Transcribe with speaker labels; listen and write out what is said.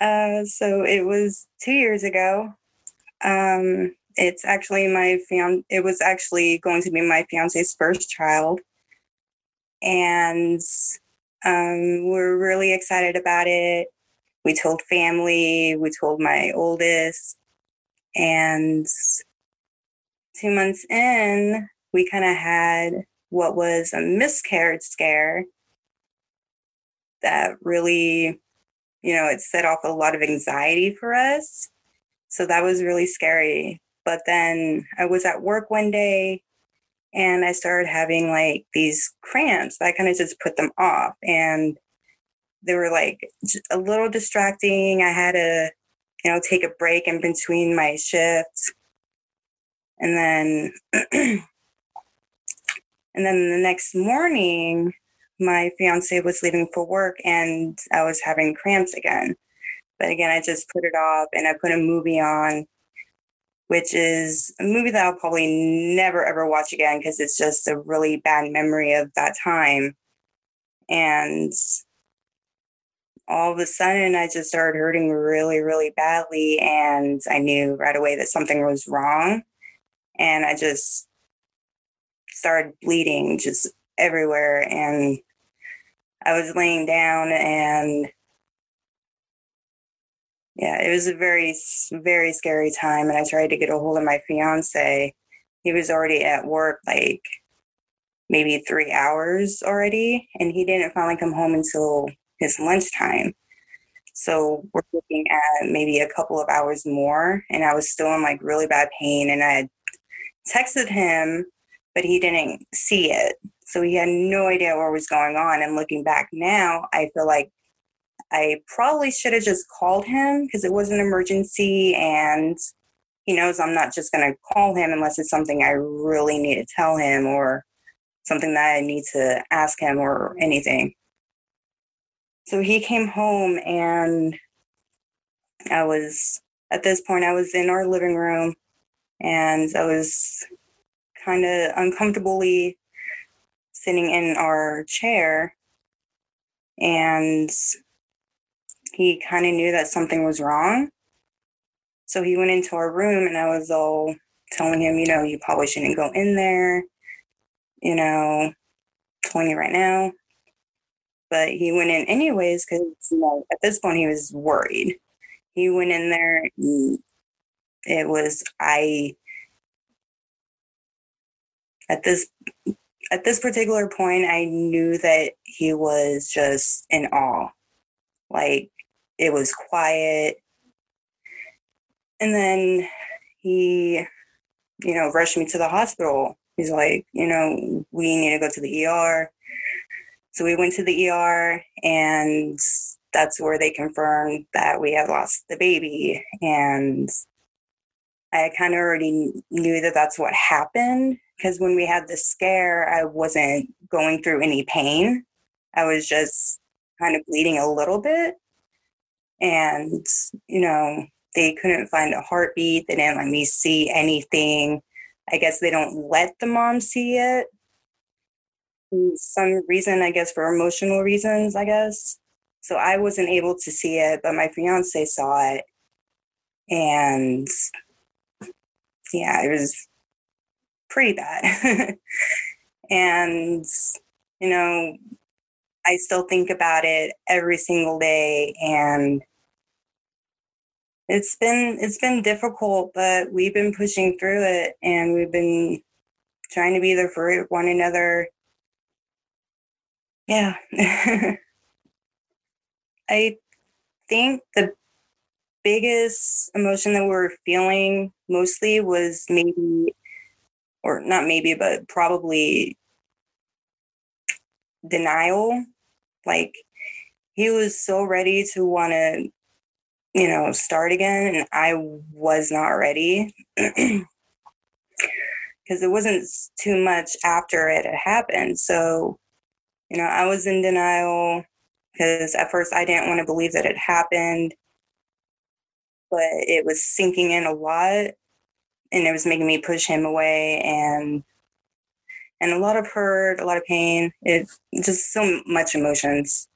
Speaker 1: Uh, so it was two years ago. Um, it's actually my fian. It was actually going to be my fiance's first child, and um, we're really excited about it. We told family. We told my oldest, and two months in, we kind of had what was a miscarriage scare that really, you know, it set off a lot of anxiety for us. So that was really scary. But then I was at work one day and I started having like these cramps. I kind of just put them off and they were like a little distracting. I had to, you know, take a break in between my shifts. And then and then the next morning my fiance was leaving for work and I was having cramps again. But again, I just put it off and I put a movie on, which is a movie that I'll probably never ever watch again because it's just a really bad memory of that time. And all of a sudden, I just started hurting really, really badly. And I knew right away that something was wrong. And I just started bleeding just everywhere. And I was laying down and yeah, it was a very, very scary time. And I tried to get a hold of my fiance. He was already at work like maybe three hours already, and he didn't finally come home until his lunchtime. So we're looking at maybe a couple of hours more, and I was still in like really bad pain. And I had texted him, but he didn't see it. So he had no idea what was going on. And looking back now, I feel like I probably should have just called him because it was an emergency and he knows I'm not just going to call him unless it's something I really need to tell him or something that I need to ask him or anything. So he came home and I was at this point I was in our living room and I was kind of uncomfortably sitting in our chair and he kind of knew that something was wrong. So he went into our room and I was all telling him, you know, you probably shouldn't go in there, you know, telling you right now. But he went in anyways because, you know, at this point he was worried. He went in there. It was, I, at this at this particular point, I knew that he was just in awe. Like it was quiet. And then he, you know, rushed me to the hospital. He's like, you know, we need to go to the ER. So we went to the ER, and that's where they confirmed that we had lost the baby. And I kind of already knew that that's what happened because when we had the scare, I wasn't going through any pain. I was just kind of bleeding a little bit. And, you know, they couldn't find a heartbeat. They didn't let me see anything. I guess they don't let the mom see it. For some reason, I guess for emotional reasons, I guess. So I wasn't able to see it, but my fiance saw it. And yeah, it was pretty bad. and, you know, I still think about it every single day and it's been it's been difficult, but we've been pushing through it and we've been trying to be there for one another. Yeah. I think the biggest emotion that we are feeling mostly was maybe or not maybe, but probably denial. Like he was so ready to want to, you know, start again, and I was not ready because it wasn't too much after it had happened. So, you know, I was in denial because at first I didn't want to believe that it happened, but it was sinking in a lot and it was making me push him away and and a lot of hurt, a lot of pain. It just so much emotions.